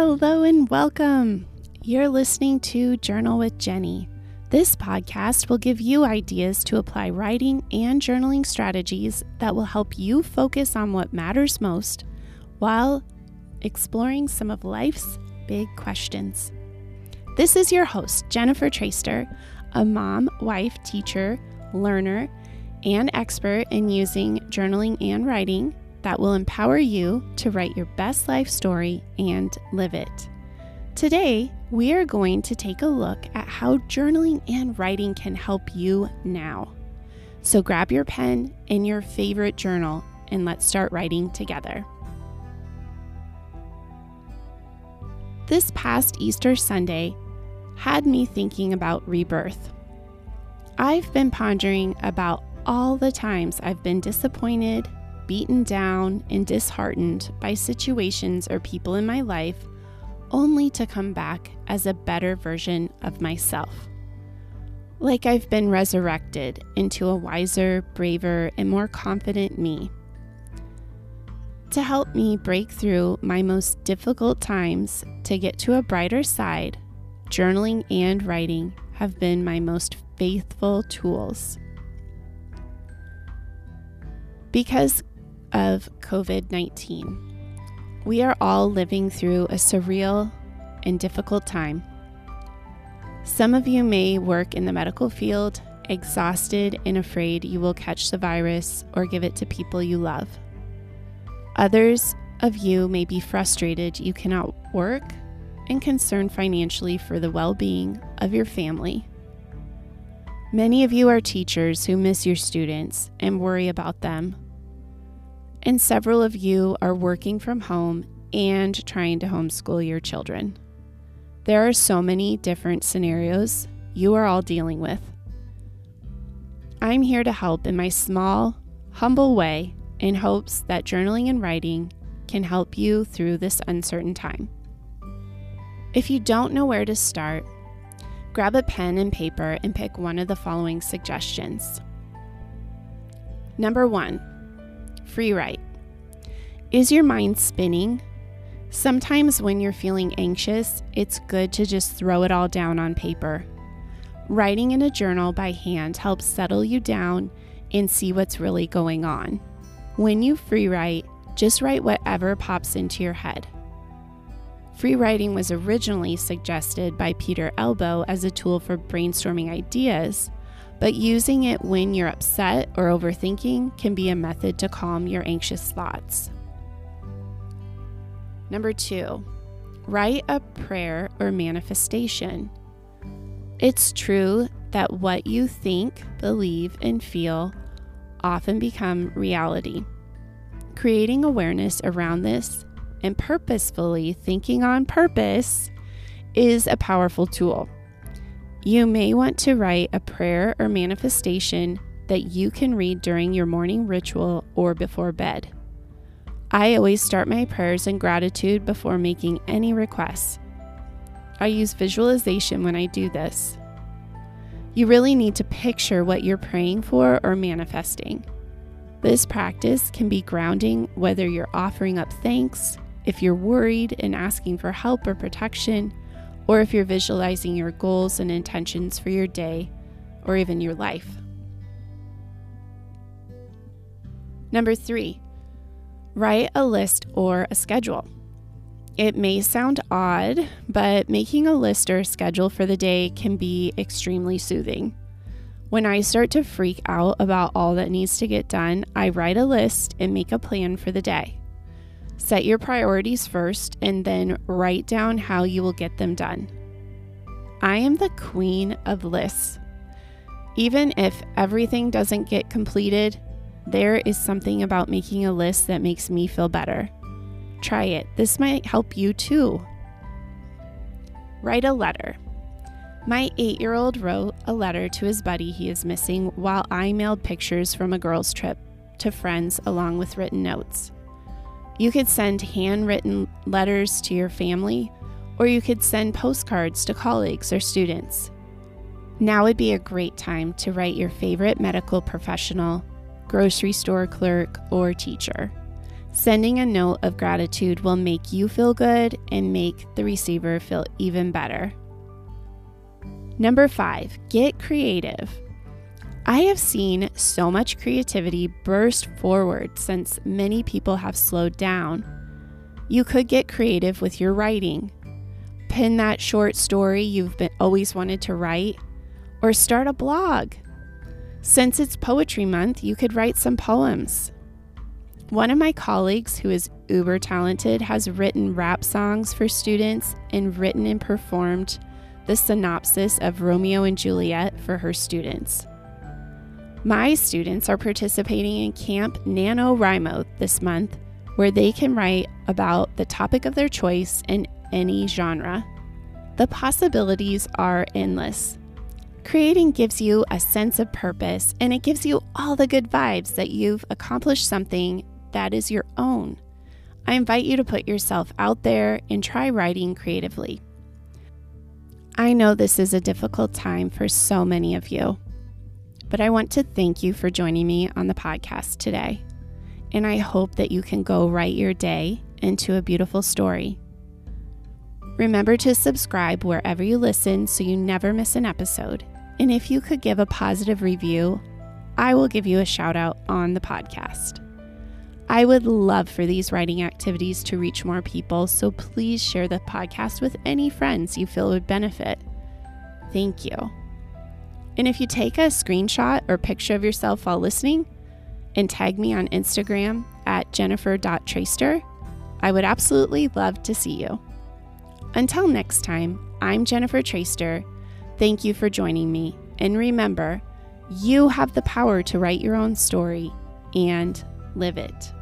Hello and welcome. You're listening to Journal with Jenny. This podcast will give you ideas to apply writing and journaling strategies that will help you focus on what matters most while exploring some of life's big questions. This is your host, Jennifer Traister, a mom, wife, teacher, learner, and expert in using journaling and writing that will empower you to write your best life story and live it. Today, we are going to take a look at how journaling and writing can help you now. So grab your pen and your favorite journal and let's start writing together. This past Easter Sunday had me thinking about rebirth. I've been pondering about all the times I've been disappointed, beaten down, and disheartened by situations or people in my life, only to come back as a better version of myself. Like I've been resurrected into a wiser, braver, and more confident me. To help me break through my most difficult times to get to a brighter side, journaling and writing have been my most faithful tools. Because of COVID 19, we are all living through a surreal and difficult time. Some of you may work in the medical field, exhausted and afraid you will catch the virus or give it to people you love. Others of you may be frustrated you cannot work and concerned financially for the well being of your family. Many of you are teachers who miss your students and worry about them. And several of you are working from home and trying to homeschool your children. There are so many different scenarios you are all dealing with. I'm here to help in my small, humble way in hopes that journaling and writing can help you through this uncertain time. If you don't know where to start, grab a pen and paper and pick one of the following suggestions. Number one, free write. Is your mind spinning? Sometimes when you're feeling anxious, it's good to just throw it all down on paper. Writing in a journal by hand helps settle you down and see what's really going on. When you free write, just write whatever pops into your head. Free writing was originally suggested by Peter Elbow as a tool for brainstorming ideas, but using it when you're upset or overthinking can be a method to calm your anxious thoughts. Number two, write a prayer or manifestation. It's true that what you think, believe, and feel often become reality. Creating awareness around this and purposefully thinking on purpose is a powerful tool. You may want to write a prayer or manifestation that you can read during your morning ritual or before bed. I always start my prayers in gratitude before making any requests. I use visualization when I do this. You really need to picture what you're praying for or manifesting. This practice can be grounding whether you're offering up thanks, if you're worried and asking for help or protection, or if you're visualizing your goals and intentions for your day or even your life. Number three, write a list or a schedule. It may sound odd, but making a list or a schedule for the day can be extremely soothing. When I start to freak out about all that needs to get done, I write a list and make a plan for the day. Set your priorities first and then write down how you will get them done. I am the queen of lists. Even if everything doesn't get completed, there is something about making a list that makes me feel better. Try it. This might help you too. Write a letter. My eight year old wrote a letter to his buddy he is missing while I mailed pictures from a girls' trip to friends along with written notes. You could send handwritten letters to your family, or you could send postcards to colleagues or students. Now would be a great time to write your favorite medical professional, grocery store clerk, or teacher. Sending a note of gratitude will make you feel good and make the receiver feel even better. Number five, get creative. I have seen so much creativity burst forward since many people have slowed down. You could get creative with your writing. Pin that short story you've been, always wanted to write, or start a blog. Since it's Poetry Month, you could write some poems. One of my colleagues, who is uber talented, has written rap songs for students and written and performed the synopsis of Romeo and Juliet for her students. My students are participating in Camp NaNoWriMo this month, where they can write about the topic of their choice in any genre. The possibilities are endless. Creating gives you a sense of purpose and it gives you all the good vibes that you've accomplished something that is your own. I invite you to put yourself out there and try writing creatively. I know this is a difficult time for so many of you, but I want to thank you for joining me on the podcast today. And I hope that you can go write your day into a beautiful story. Remember to subscribe wherever you listen so you never miss an episode. And if you could give a positive review, I will give you a shout out on the podcast. I would love for these writing activities to reach more people, so please share the podcast with any friends you feel would benefit. Thank you. And if you take a screenshot or picture of yourself while listening and tag me on Instagram at jennifer.traister, I would absolutely love to see you. Until next time, I'm Jennifer Traister. Thank you for joining me. And remember, you have the power to write your own story and live it.